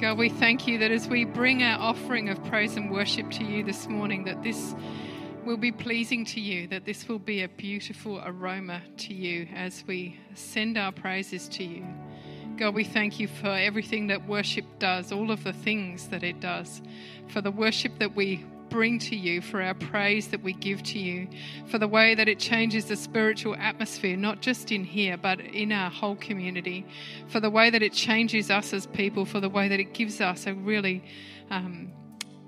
God, we thank you that as we bring our offering of praise and worship to you this morning, that this will be pleasing to you, that this will be a beautiful aroma to you as we send our praises to you. God, we thank you for everything that worship does, all of the things that it does, for the worship that we bring to you, for our praise that we give to you, for the way that it changes the spiritual atmosphere, not just in here, but in our whole community, for the way that it changes us as people, for the way that it gives us a really um,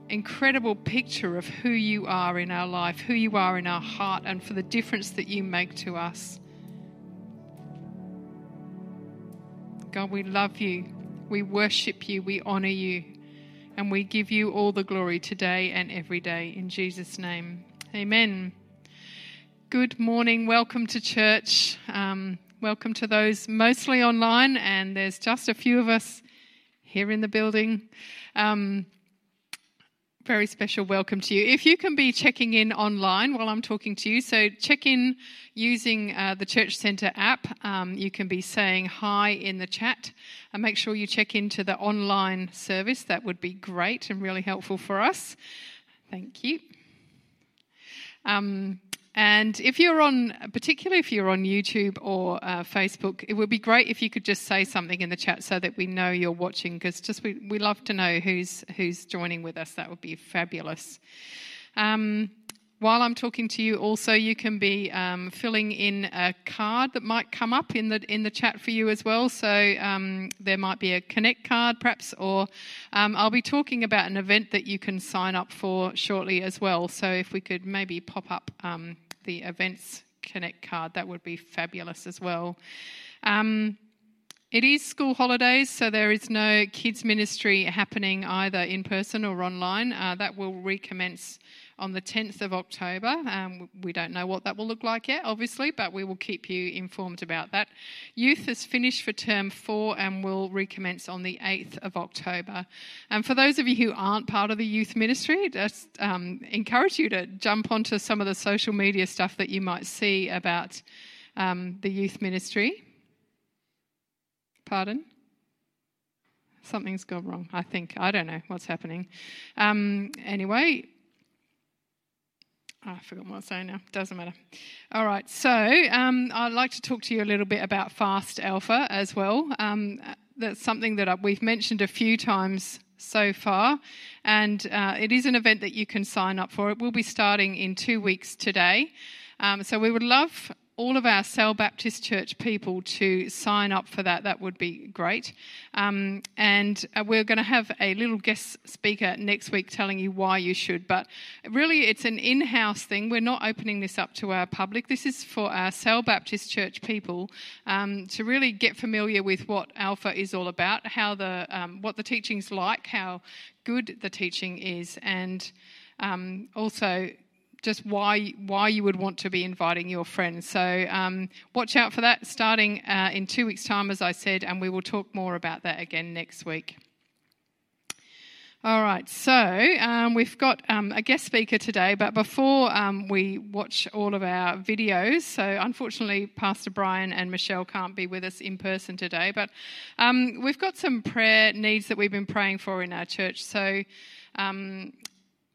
incredible picture of who you are in our life, who you are in our heart, and for the difference that you make to us. God, we love you. We worship you. We honor you. And we give you all the glory today and every day. In Jesus' name. Amen. Good morning. Welcome to church. Um, welcome to those mostly online, and there's just a few of us here in the building. Um, very special welcome to you. If you can be checking in online while I'm talking to you, so check in using uh, the Church Centre app. Um, you can be saying hi in the chat and make sure you check into the online service. That would be great and really helpful for us. Thank you. Um, and if you're on, particularly if you're on YouTube or uh, Facebook, it would be great if you could just say something in the chat so that we know you're watching. Because just we, we love to know who's who's joining with us. That would be fabulous. Um, while I'm talking to you, also you can be um, filling in a card that might come up in the in the chat for you as well. So um, there might be a connect card, perhaps, or um, I'll be talking about an event that you can sign up for shortly as well. So if we could maybe pop up um, the events connect card, that would be fabulous as well. Um, it is school holidays, so there is no kids ministry happening either in person or online. Uh, that will recommence on the 10th of October. Um, we don't know what that will look like yet, obviously, but we will keep you informed about that. Youth is finished for term four and will recommence on the 8th of October. And for those of you who aren't part of the youth ministry, just um, encourage you to jump onto some of the social media stuff that you might see about um, the youth ministry. Pardon? Something's gone wrong, I think. I don't know what's happening. Um, anyway, I forgot what I was saying now. Doesn't matter. All right. So um, I'd like to talk to you a little bit about Fast Alpha as well. Um, that's something that we've mentioned a few times so far, and uh, it is an event that you can sign up for. It will be starting in two weeks today. Um, so we would love all of our Sale Baptist Church people to sign up for that. That would be great. Um, and uh, we're going to have a little guest speaker next week telling you why you should. But really, it's an in house thing. We're not opening this up to our public. This is for our Sale Baptist Church people um, to really get familiar with what Alpha is all about, how the, um, what the teaching's like, how good the teaching is, and um, also just why why you would want to be inviting your friends. So um, watch out for that starting uh, in two weeks' time, as I said, and we will talk more about that again next week. All right, so um, we've got um, a guest speaker today, but before um, we watch all of our videos, so unfortunately, Pastor Brian and Michelle can't be with us in person today, but um, we've got some prayer needs that we've been praying for in our church. So um,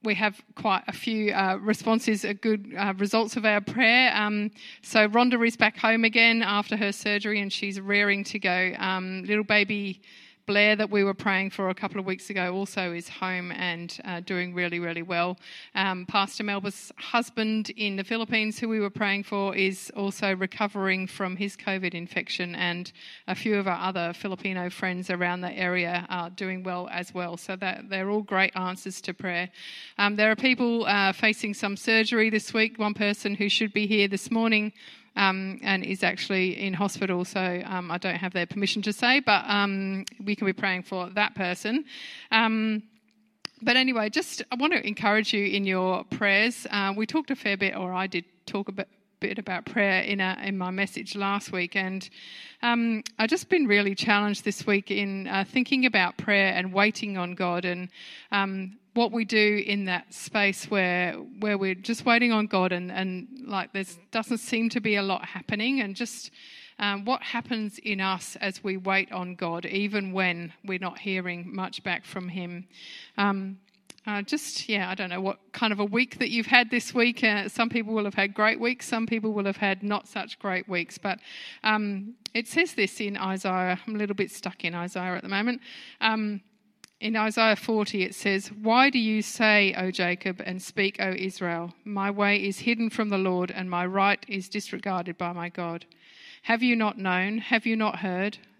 we have quite a few uh, responses, uh, good uh, results of our prayer. Um, so Rhonda is back home again after her surgery, and she's rearing to go. Um, little baby Blair, that we were praying for a couple of weeks ago, also is home and uh, doing really, really well. Um, Pastor Melba's husband in the Philippines, who we were praying for, is also recovering from his COVID infection, and a few of our other Filipino friends around the area are doing well as well. So that they're all great answers to prayer. Um, there are people uh, facing some surgery this week. One person who should be here this morning um, and is actually in hospital. So um, I don't have their permission to say, but um, we can be praying for that person. Um, but anyway, just I want to encourage you in your prayers. Uh, we talked a fair bit, or I did talk a bit, bit about prayer in, a, in my message last week, and um, I've just been really challenged this week in uh, thinking about prayer and waiting on God, and um, what we do in that space where where we're just waiting on God and, and like there doesn't seem to be a lot happening and just um, what happens in us as we wait on God, even when we're not hearing much back from Him. Um, uh, just, yeah, I don't know what kind of a week that you've had this week. Uh, some people will have had great weeks, some people will have had not such great weeks. But um, it says this in Isaiah. I'm a little bit stuck in Isaiah at the moment. Um, in Isaiah 40, it says, Why do you say, O Jacob, and speak, O Israel? My way is hidden from the Lord, and my right is disregarded by my God. Have you not known? Have you not heard?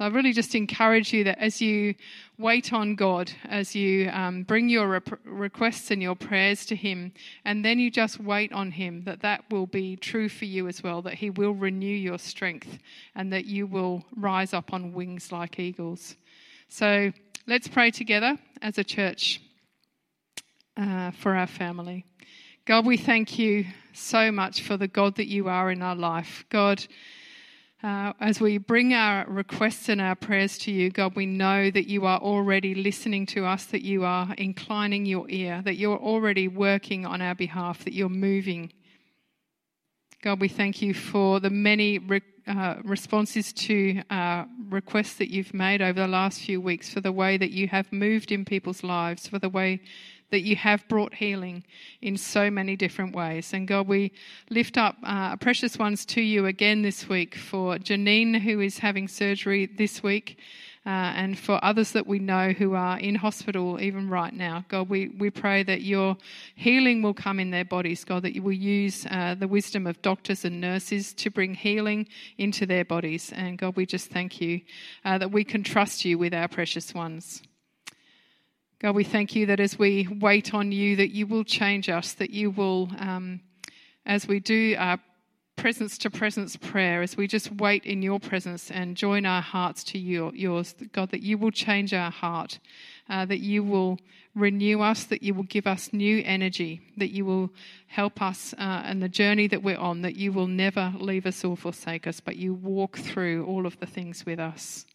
I really just encourage you that as you wait on God, as you um, bring your rep- requests and your prayers to Him, and then you just wait on Him, that that will be true for you as well, that He will renew your strength and that you will rise up on wings like eagles. So let's pray together as a church uh, for our family. God, we thank you so much for the God that you are in our life. God, uh, as we bring our requests and our prayers to you, God, we know that you are already listening to us, that you are inclining your ear, that you're already working on our behalf, that you're moving. God, we thank you for the many re- uh, responses to uh, requests that you've made over the last few weeks, for the way that you have moved in people's lives, for the way that you have brought healing in so many different ways. And God, we lift up uh, precious ones to you again this week for Janine, who is having surgery this week. Uh, and for others that we know who are in hospital even right now. God, we, we pray that your healing will come in their bodies, God, that you will use uh, the wisdom of doctors and nurses to bring healing into their bodies. And God, we just thank you uh, that we can trust you with our precious ones. God, we thank you that as we wait on you, that you will change us, that you will, um, as we do our presence to presence prayer, as we just wait in your presence and join our hearts to your, yours, God, that you will change our heart, uh, that you will renew us, that you will give us new energy, that you will help us uh, in the journey that we're on, that you will never leave us or forsake us, but you walk through all of the things with us.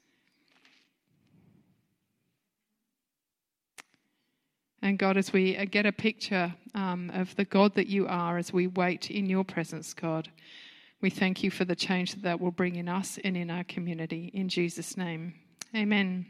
And God, as we get a picture um, of the God that you are, as we wait in your presence, God, we thank you for the change that that will bring in us and in our community. In Jesus' name, amen.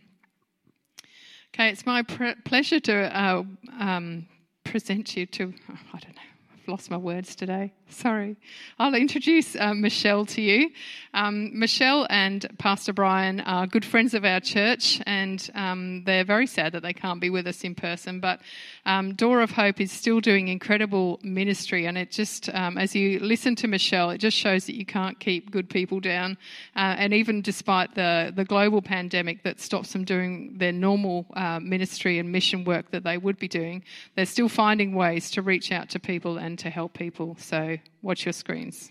Okay, it's my pleasure to uh, um, present you to, I don't know, I've lost my words today. Sorry. I'll introduce uh, Michelle to you. Um, Michelle and Pastor Brian are good friends of our church, and um, they're very sad that they can't be with us in person. But um, Door of Hope is still doing incredible ministry, and it just, um, as you listen to Michelle, it just shows that you can't keep good people down. Uh, and even despite the, the global pandemic that stops them doing their normal uh, ministry and mission work that they would be doing, they're still finding ways to reach out to people and to help people. So watch your screens.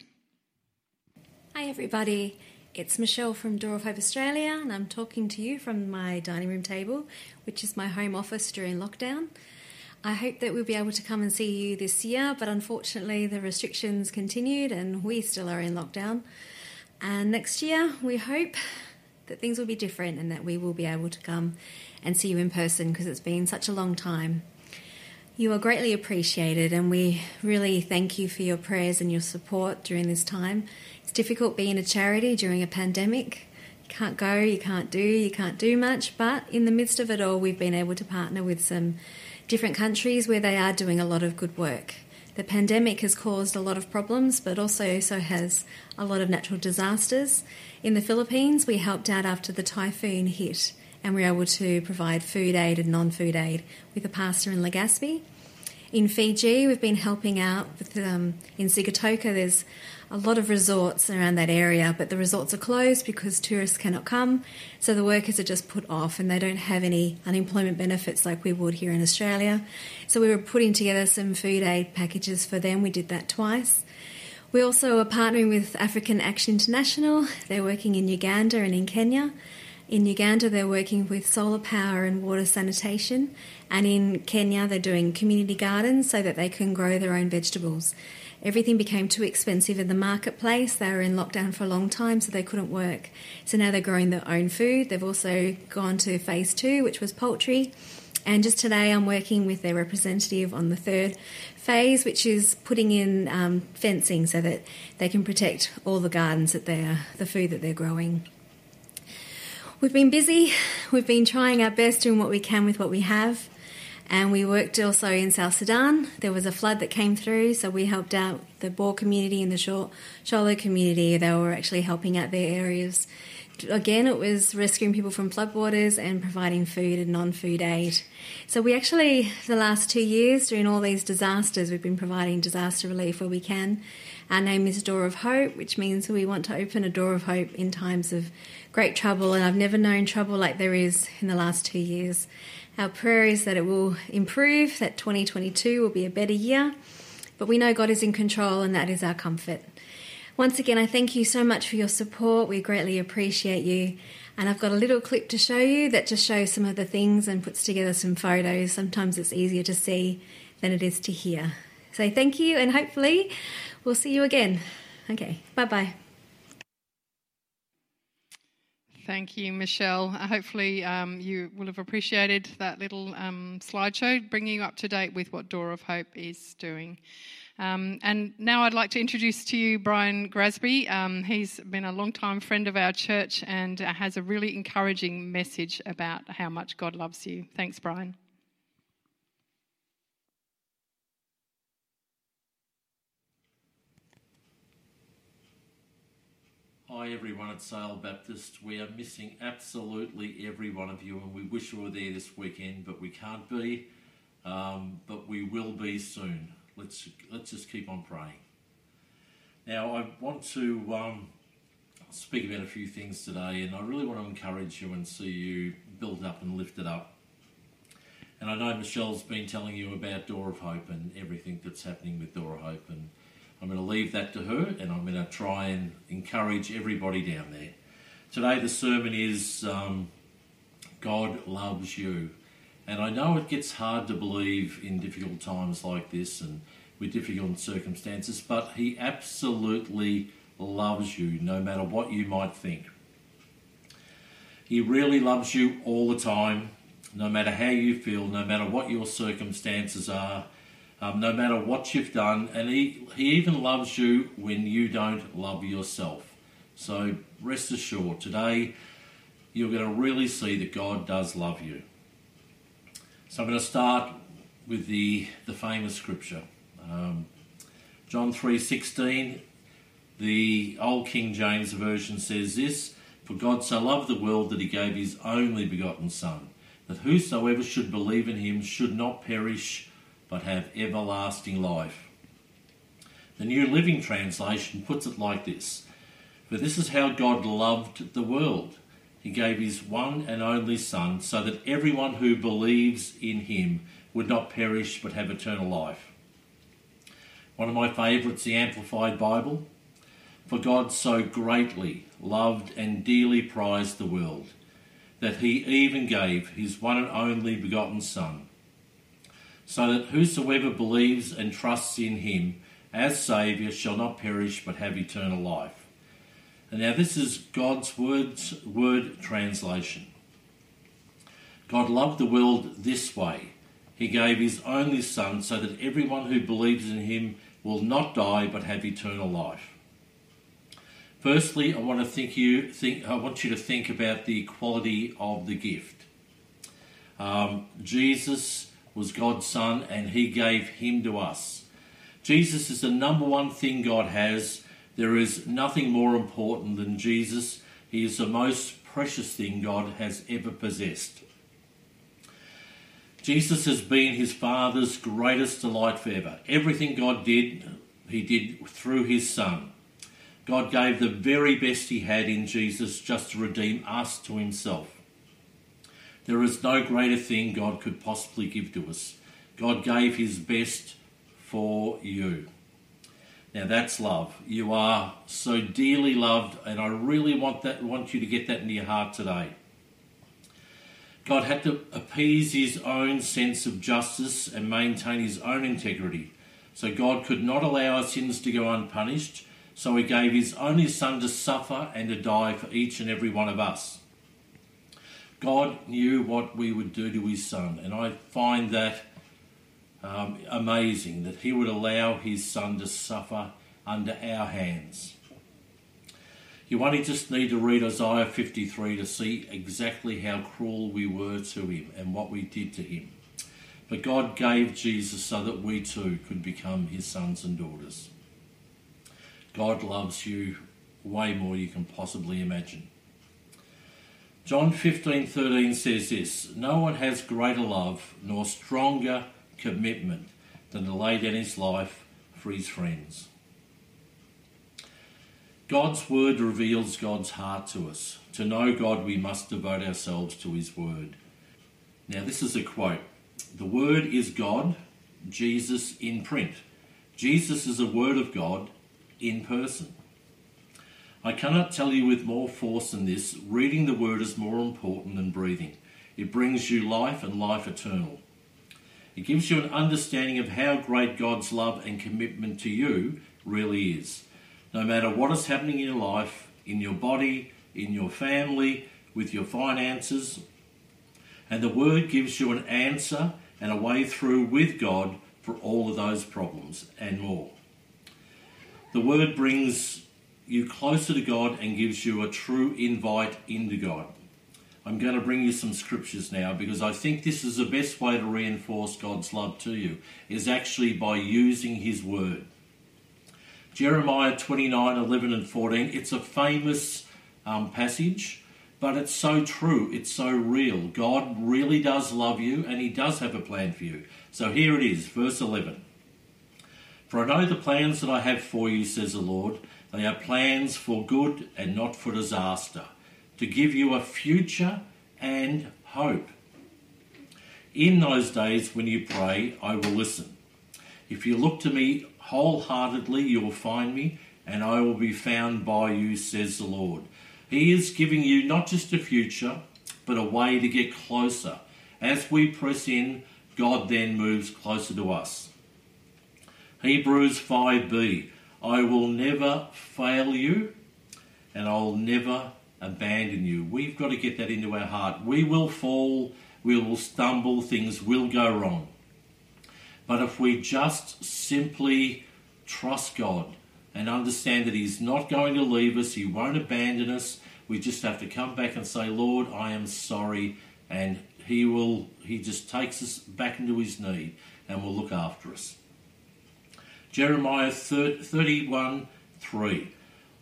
Hi, everybody. It's Michelle from Door of Hope Australia, and I'm talking to you from my dining room table, which is my home office during lockdown. I hope that we'll be able to come and see you this year, but unfortunately, the restrictions continued and we still are in lockdown. And next year, we hope that things will be different and that we will be able to come and see you in person because it's been such a long time. You are greatly appreciated, and we really thank you for your prayers and your support during this time. It's difficult being a charity during a pandemic. You can't go, you can't do, you can't do much, but in the midst of it all, we've been able to partner with some different countries where they are doing a lot of good work. The pandemic has caused a lot of problems, but also so has a lot of natural disasters. In the Philippines, we helped out after the typhoon hit and we're able to provide food aid and non food aid with a pastor in Legazpi. In Fiji, we've been helping out with um, in Sigatoka. There's a lot of resorts around that area, but the resorts are closed because tourists cannot come. So the workers are just put off and they don't have any unemployment benefits like we would here in Australia. So we were putting together some food aid packages for them. We did that twice. We also are partnering with African Action International. They're working in Uganda and in Kenya. In Uganda, they're working with solar power and water sanitation. And in Kenya, they're doing community gardens so that they can grow their own vegetables. Everything became too expensive in the marketplace. They were in lockdown for a long time, so they couldn't work. So now they're growing their own food. They've also gone to phase two, which was poultry. And just today, I'm working with their representative on the third phase, which is putting in um, fencing so that they can protect all the gardens that they're the food that they're growing. We've been busy. We've been trying our best doing what we can with what we have. And we worked also in South Sudan. There was a flood that came through, so we helped out the Bor community and the Sholo community. They were actually helping out their areas again, it was rescuing people from floodwaters and providing food and non food aid. So, we actually, the last two years, during all these disasters, we've been providing disaster relief where we can. Our name is Door of Hope, which means we want to open a door of hope in times of great trouble, and I've never known trouble like there is in the last two years. Our prayer is that it will improve, that 2022 will be a better year, but we know God is in control, and that is our comfort. Once again, I thank you so much for your support. We greatly appreciate you. And I've got a little clip to show you that just shows some of the things and puts together some photos. Sometimes it's easier to see than it is to hear. So thank you, and hopefully we'll see you again. Okay, bye bye. Thank you, Michelle. Uh, hopefully, um, you will have appreciated that little um, slideshow, bringing you up to date with what Door of Hope is doing. Um, and now I'd like to introduce to you Brian Grasby. Um, he's been a long-time friend of our church and has a really encouraging message about how much God loves you. Thanks, Brian. Hi, everyone at Sale Baptist. We are missing absolutely every one of you, and we wish we were there this weekend, but we can't be. Um, but we will be soon let's let's just keep on praying. Now, I want to um, speak about a few things today, and I really want to encourage you and see you built up and lifted up. And I know Michelle's been telling you about Door of Hope and everything that's happening with Door of Hope, and I'm going to leave that to her, and I'm going to try and encourage everybody down there. Today, the sermon is um, God loves you. And I know it gets hard to believe in difficult times like this and with difficult circumstances, but He absolutely loves you no matter what you might think. He really loves you all the time, no matter how you feel, no matter what your circumstances are, um, no matter what you've done, and he, he even loves you when you don't love yourself. So rest assured, today you're going to really see that God does love you. So I'm going to start with the, the famous scripture. Um, John 3.16, the Old King James Version says this, For God so loved the world that he gave his only begotten Son, that whosoever should believe in him should not perish, but have everlasting life. The New Living Translation puts it like this, For this is how God loved the world he gave his one and only Son, so that everyone who believes in him would not perish but have eternal life. One of my favourites, the Amplified Bible. For God so greatly loved and dearly prized the world that he even gave his one and only begotten Son, so that whosoever believes and trusts in him as Saviour shall not perish but have eternal life. Now this is God's words, word translation. God loved the world this way. He gave his only Son so that everyone who believes in him will not die but have eternal life. Firstly, I want to think you think I want you to think about the quality of the gift. Um, Jesus was God's Son, and He gave Him to us. Jesus is the number one thing God has, there is nothing more important than Jesus. He is the most precious thing God has ever possessed. Jesus has been his Father's greatest delight forever. Everything God did, he did through his Son. God gave the very best he had in Jesus just to redeem us to himself. There is no greater thing God could possibly give to us. God gave his best for you. Now that's love. You are so dearly loved, and I really want that want you to get that into your heart today. God had to appease his own sense of justice and maintain his own integrity. So God could not allow our sins to go unpunished, so he gave his only son to suffer and to die for each and every one of us. God knew what we would do to his son, and I find that um, amazing that he would allow his son to suffer under our hands. You only just need to read Isaiah 53 to see exactly how cruel we were to him and what we did to him. But God gave Jesus so that we too could become his sons and daughters. God loves you way more you can possibly imagine. John 15:13 says this, no one has greater love nor stronger commitment than to lay down his life for his friends. God's word reveals God's heart to us. To know God, we must devote ourselves to his word. Now, this is a quote The word is God, Jesus in print. Jesus is a word of God in person. I cannot tell you with more force than this reading the word is more important than breathing. It brings you life and life eternal. It gives you an understanding of how great God's love and commitment to you really is. No matter what is happening in your life, in your body, in your family, with your finances, and the Word gives you an answer and a way through with God for all of those problems and more. The Word brings you closer to God and gives you a true invite into God. I'm going to bring you some scriptures now because I think this is the best way to reinforce God's love to you is actually by using his word. Jeremiah 29 11 and 14, it's a famous um, passage, but it's so true, it's so real. God really does love you and he does have a plan for you. So here it is, verse 11. For I know the plans that I have for you, says the Lord. They are plans for good and not for disaster to give you a future and hope. In those days when you pray, I will listen. If you look to me wholeheartedly, you will find me, and I will be found by you, says the Lord. He is giving you not just a future, but a way to get closer. As we press in, God then moves closer to us. Hebrews 5b I will never fail you, and I'll never abandon you. We've got to get that into our heart. We will fall, we will stumble, things will go wrong. But if we just simply trust God and understand that He's not going to leave us, He won't abandon us, we just have to come back and say, Lord, I am sorry. And He will, He just takes us back into His need and will look after us. Jeremiah 31 3.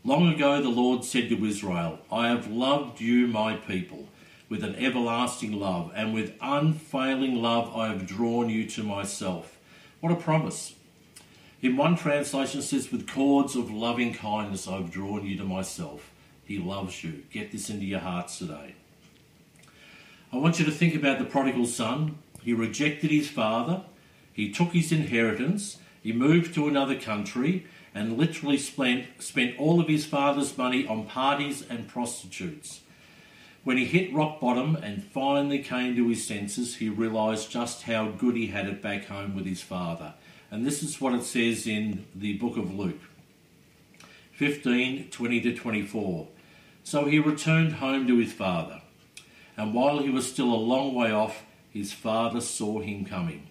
Long ago, the Lord said to Israel, I have loved you, my people, with an everlasting love, and with unfailing love I have drawn you to myself. What a promise! In one translation, it says, With cords of loving kindness I have drawn you to myself. He loves you. Get this into your hearts today. I want you to think about the prodigal son. He rejected his father, he took his inheritance, he moved to another country, and literally spent, spent all of his father's money on parties and prostitutes. When he hit rock bottom and finally came to his senses, he realised just how good he had it back home with his father. And this is what it says in the book of Luke 15 20 to 24. So he returned home to his father. And while he was still a long way off, his father saw him coming.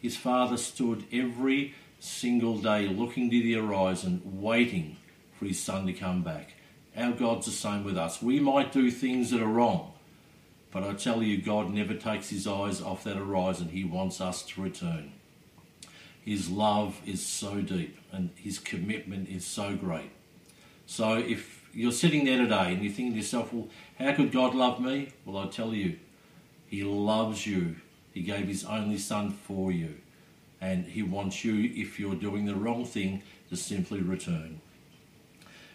His father stood every single day looking to the horizon, waiting for his son to come back. Our God's the same with us. We might do things that are wrong, but I tell you, God never takes his eyes off that horizon. He wants us to return. His love is so deep and his commitment is so great. So if you're sitting there today and you're thinking to yourself, well, how could God love me? Well, I tell you, he loves you. He gave his only son for you and he wants you, if you're doing the wrong thing, to simply return.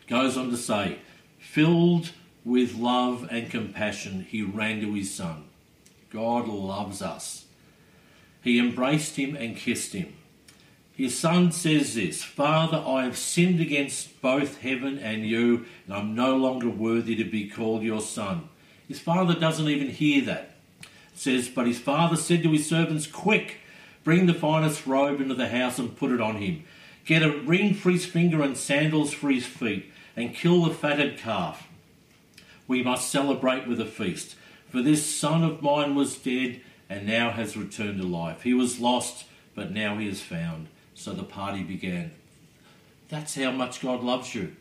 Goes on to say, filled with love and compassion, he ran to his son. God loves us. He embraced him and kissed him. His son says this Father, I have sinned against both heaven and you, and I'm no longer worthy to be called your son. His father doesn't even hear that. It says, But his father said to his servants, Quick, bring the finest robe into the house and put it on him. Get a ring for his finger and sandals for his feet, and kill the fatted calf. We must celebrate with a feast. For this son of mine was dead and now has returned to life. He was lost, but now he is found. So the party began. That's how much God loves you.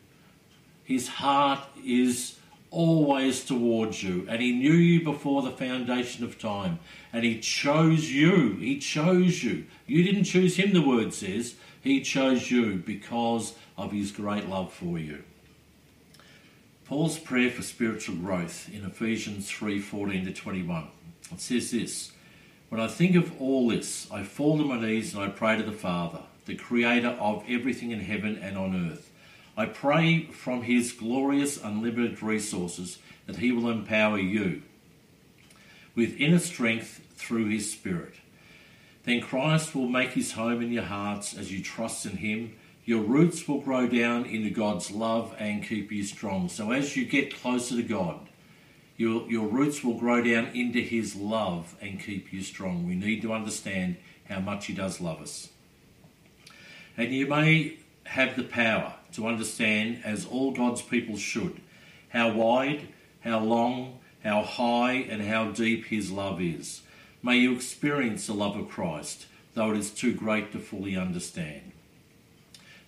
His heart is always towards you, and He knew you before the foundation of time, and He chose you. He chose you. You didn't choose Him, the word says. He chose you because of His great love for you. Paul's prayer for spiritual growth in Ephesians 3 14 to 21. It says this When I think of all this, I fall to my knees and I pray to the Father, the creator of everything in heaven and on earth. I pray from his glorious, unlimited resources that he will empower you with inner strength through his Spirit. Then Christ will make his home in your hearts as you trust in him. Your roots will grow down into God's love and keep you strong. So as you get closer to God, your, your roots will grow down into his love and keep you strong. We need to understand how much he does love us. And you may have the power to understand, as all God's people should, how wide, how long, how high, and how deep His love is. May you experience the love of Christ, though it is too great to fully understand.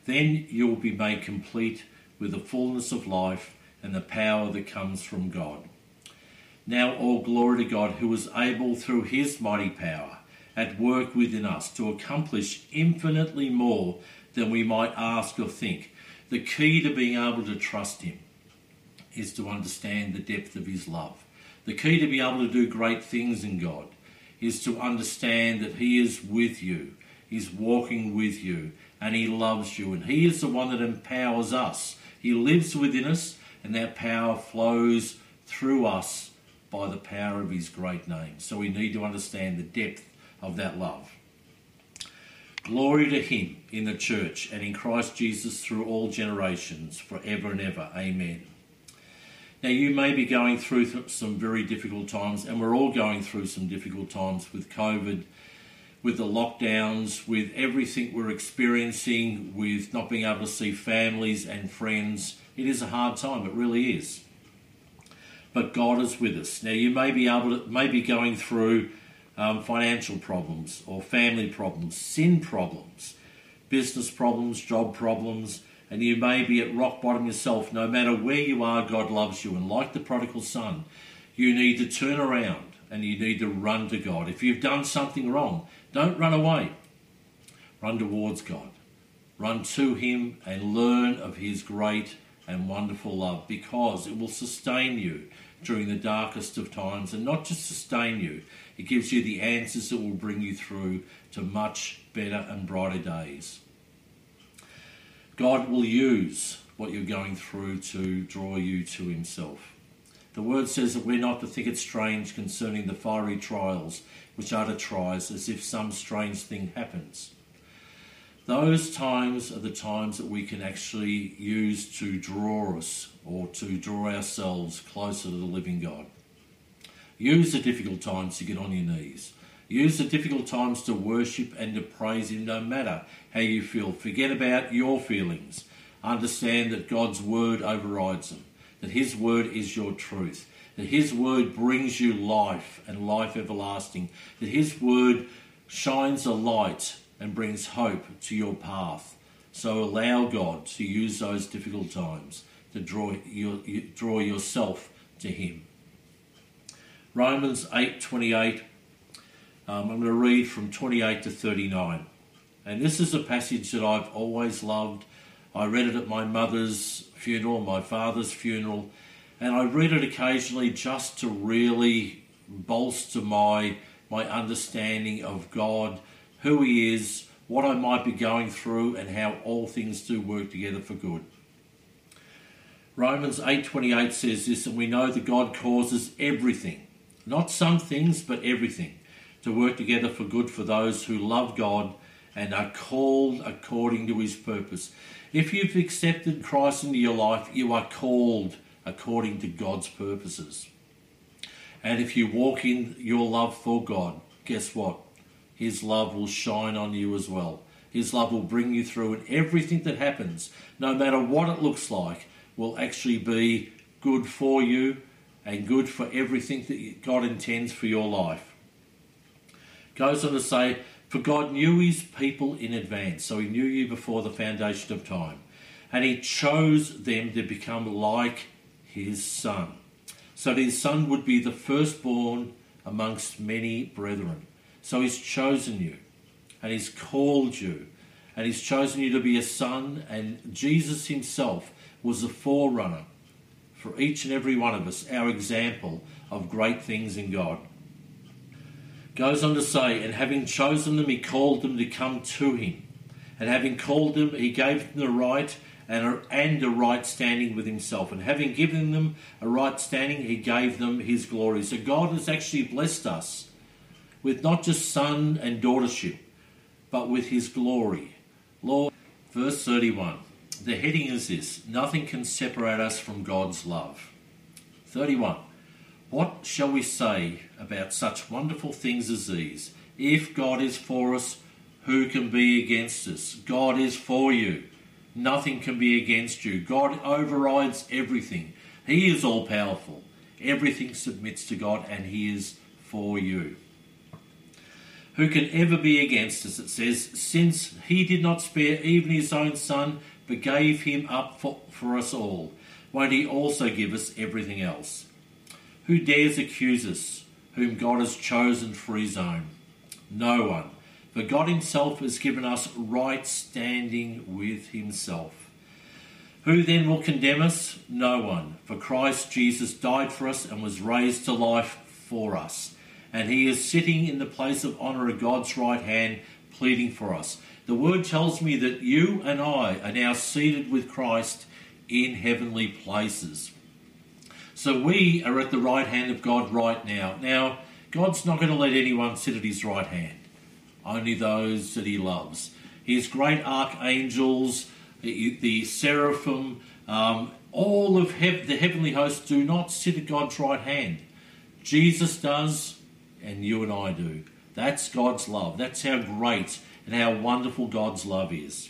Then you will be made complete with the fullness of life and the power that comes from God. Now, all glory to God, who is able through His mighty power at work within us to accomplish infinitely more than we might ask or think. The key to being able to trust Him is to understand the depth of His love. The key to be able to do great things in God is to understand that He is with you, He's walking with you, and He loves you, and He is the one that empowers us. He lives within us, and that power flows through us by the power of His great name. So we need to understand the depth of that love. Glory to him in the church and in Christ Jesus through all generations, forever and ever. Amen. Now, you may be going through some very difficult times, and we're all going through some difficult times with COVID, with the lockdowns, with everything we're experiencing, with not being able to see families and friends. It is a hard time, it really is. But God is with us. Now, you may be able to, may be going through um, financial problems or family problems, sin problems, business problems, job problems, and you may be at rock bottom yourself. No matter where you are, God loves you. And like the prodigal son, you need to turn around and you need to run to God. If you've done something wrong, don't run away. Run towards God. Run to Him and learn of His great and wonderful love because it will sustain you during the darkest of times and not just sustain you, it gives you the answers that will bring you through to much better and brighter days. God will use what you're going through to draw you to Himself. The word says that we're not to think it strange concerning the fiery trials which are to try us as if some strange thing happens. Those times are the times that we can actually use to draw us or to draw ourselves closer to the living God. Use the difficult times to get on your knees. Use the difficult times to worship and to praise Him no matter how you feel. Forget about your feelings. Understand that God's word overrides them, that His word is your truth, that His word brings you life and life everlasting, that His word shines a light and brings hope to your path. So allow God to use those difficult times to draw, your, draw yourself to Him. Romans 8:28. Um, I'm going to read from 28 to 39. And this is a passage that I've always loved. I read it at my mother's funeral, my father's funeral, and I read it occasionally just to really bolster my my understanding of God, who He is, what I might be going through, and how all things do work together for good. Romans 8:28 says this, and we know that God causes everything not some things, but everything, to work together for good for those who love God and are called according to his purpose. If you've accepted Christ into your life, you are called according to God's purposes. And if you walk in your love for God, guess what? His love will shine on you as well. His love will bring you through, and everything that happens, no matter what it looks like, will actually be good for you and good for everything that God intends for your life. Goes on to say, For God knew his people in advance, so he knew you before the foundation of time, and he chose them to become like his son, so that his son would be the firstborn amongst many brethren. So he's chosen you, and he's called you, and he's chosen you to be a son, and Jesus himself was the forerunner for each and every one of us, our example of great things in God. Goes on to say, and having chosen them, he called them to come to him. And having called them, he gave them the right and a, and a right standing with himself. And having given them a right standing, he gave them his glory. So God has actually blessed us with not just son and daughtership, but with his glory. Lord, verse 31. The heading is this Nothing can separate us from God's love. 31. What shall we say about such wonderful things as these? If God is for us, who can be against us? God is for you. Nothing can be against you. God overrides everything. He is all powerful. Everything submits to God and He is for you. Who can ever be against us? It says, since He did not spare even His own Son, but gave Him up for, for us all, won't He also give us everything else? Who dares accuse us, whom God has chosen for his own? No one. For God himself has given us right standing with himself. Who then will condemn us? No one. For Christ Jesus died for us and was raised to life for us. And he is sitting in the place of honour at God's right hand, pleading for us. The word tells me that you and I are now seated with Christ in heavenly places. So we are at the right hand of God right now. Now, God's not going to let anyone sit at his right hand, only those that he loves. His great archangels, the seraphim, um, all of hev- the heavenly hosts do not sit at God's right hand. Jesus does, and you and I do. That's God's love. That's how great and how wonderful God's love is.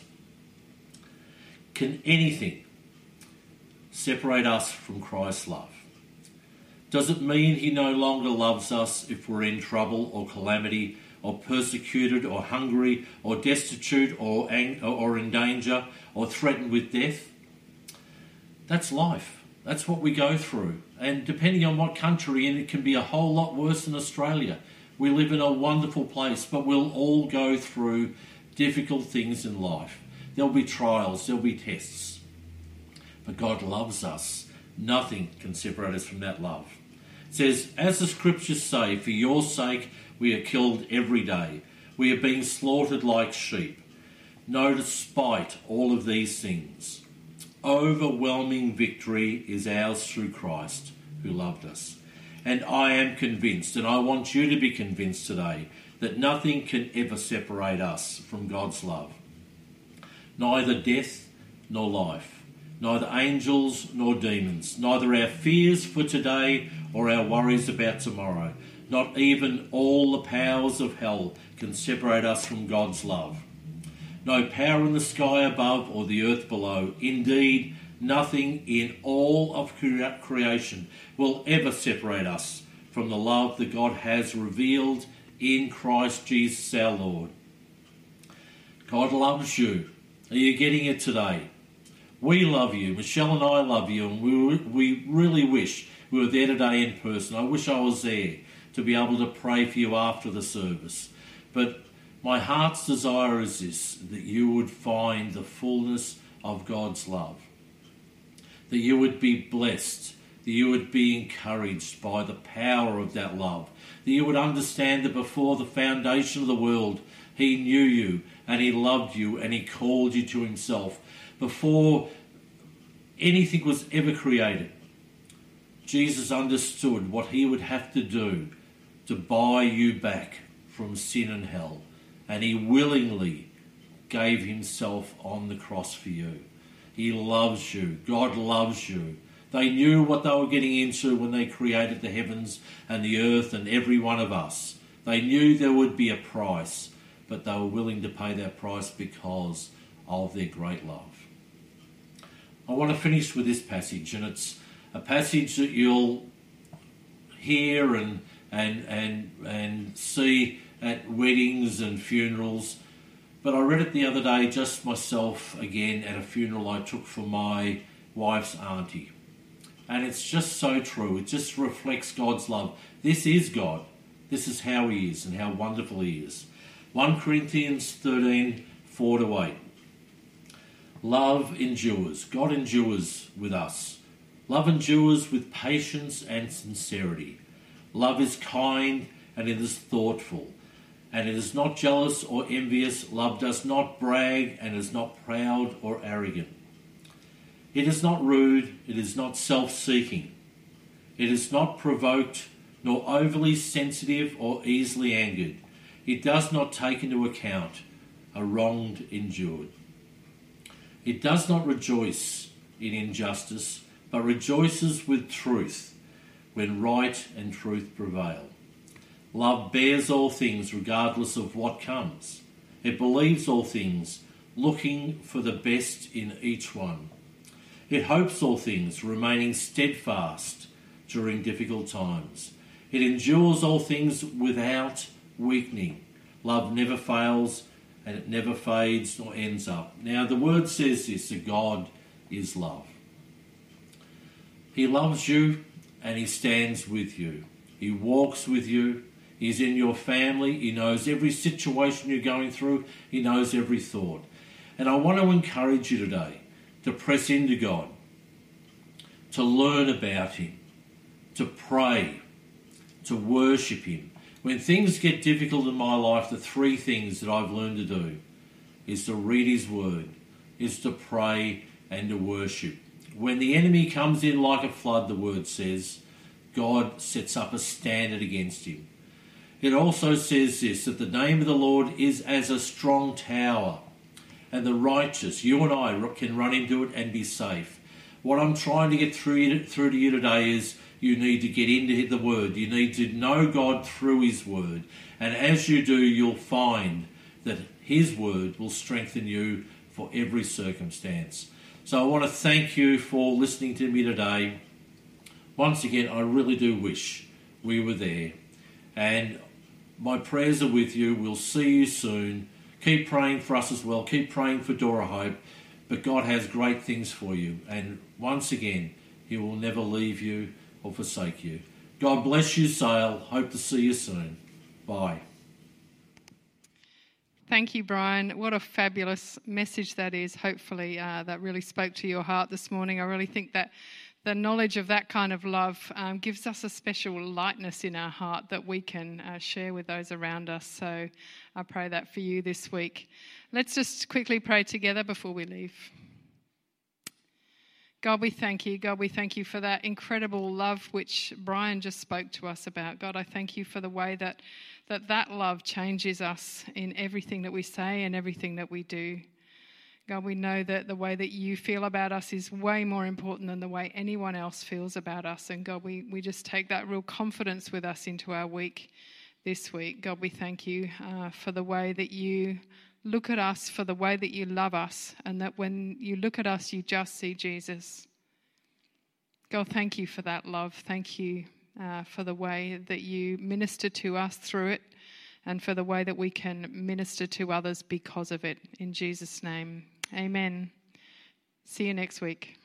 Can anything separate us from Christ's love? Does it mean he no longer loves us if we're in trouble or calamity or persecuted or hungry or destitute or, ang- or in danger or threatened with death? That's life. That's what we go through. And depending on what country, and it can be a whole lot worse than Australia. We live in a wonderful place, but we'll all go through difficult things in life. There'll be trials, there'll be tests. But God loves us. Nothing can separate us from that love. It says, As the scriptures say, for your sake we are killed every day. We are being slaughtered like sheep. No, despite all of these things, overwhelming victory is ours through Christ who loved us. And I am convinced, and I want you to be convinced today, that nothing can ever separate us from God's love. Neither death nor life, neither angels nor demons, neither our fears for today or our worries about tomorrow. Not even all the powers of hell can separate us from God's love. No power in the sky above or the earth below. Indeed, nothing in all of creation will ever separate us from the love that God has revealed in Christ Jesus our Lord. God loves you. Are you getting it today? We love you. Michelle and I love you, and we, we really wish we were there today in person. I wish I was there to be able to pray for you after the service. But my heart's desire is this that you would find the fullness of God's love, that you would be blessed, that you would be encouraged by the power of that love, that you would understand that before the foundation of the world, He knew you and He loved you and He called you to Himself. Before anything was ever created, Jesus understood what He would have to do to buy you back from sin and hell. And He willingly gave himself on the cross for you. He loves you. God loves you. They knew what they were getting into when they created the heavens and the earth and every one of us. They knew there would be a price, but they were willing to pay that price because of their great love. I want to finish with this passage, and it's a passage that you'll hear and and and and see at weddings and funerals. But I read it the other day just myself again at a funeral I took for my wife's auntie. And it's just so true. It just reflects God's love. This is God. This is how He is and how wonderful He is. 1 Corinthians 13 4 to 8. Love endures. God endures with us. Love endures with patience and sincerity. Love is kind and it is thoughtful. And it is not jealous or envious. Love does not brag and is not proud or arrogant. It is not rude. It is not self seeking. It is not provoked, nor overly sensitive or easily angered. It does not take into account a wronged endured. It does not rejoice in injustice, but rejoices with truth when right and truth prevail. Love bears all things regardless of what comes. It believes all things, looking for the best in each one. It hopes all things, remaining steadfast during difficult times. It endures all things without weakening. Love never fails and it never fades nor ends up. Now, the word says this that God is love. He loves you and He stands with you. He walks with you. He's in your family. He knows every situation you're going through. He knows every thought. And I want to encourage you today to press into God, to learn about Him, to pray, to worship Him. When things get difficult in my life, the three things that I've learned to do is to read His Word, is to pray, and to worship. When the enemy comes in like a flood, the word says, God sets up a standard against him. It also says this that the name of the Lord is as a strong tower, and the righteous, you and I, can run into it and be safe. What I'm trying to get through, through to you today is you need to get into the Word. You need to know God through His Word. And as you do, you'll find that His Word will strengthen you for every circumstance. So I want to thank you for listening to me today. Once again, I really do wish we were there. And my prayers are with you. We'll see you soon. Keep praying for us as well. Keep praying for Dora Hope. But God has great things for you. And once again, He will never leave you or forsake you. God bless you, Sale. Hope to see you soon. Bye. Thank you, Brian. What a fabulous message that is. Hopefully, uh, that really spoke to your heart this morning. I really think that the knowledge of that kind of love um, gives us a special lightness in our heart that we can uh, share with those around us. So I pray that for you this week. Let's just quickly pray together before we leave. God, we thank you. God, we thank you for that incredible love which Brian just spoke to us about. God, I thank you for the way that that that love changes us in everything that we say and everything that we do. God, we know that the way that you feel about us is way more important than the way anyone else feels about us. And God, we, we just take that real confidence with us into our week this week. God, we thank you uh, for the way that you look at us, for the way that you love us, and that when you look at us, you just see Jesus. God, thank you for that love. Thank you uh, for the way that you minister to us through it and for the way that we can minister to others because of it. In Jesus' name, amen. See you next week.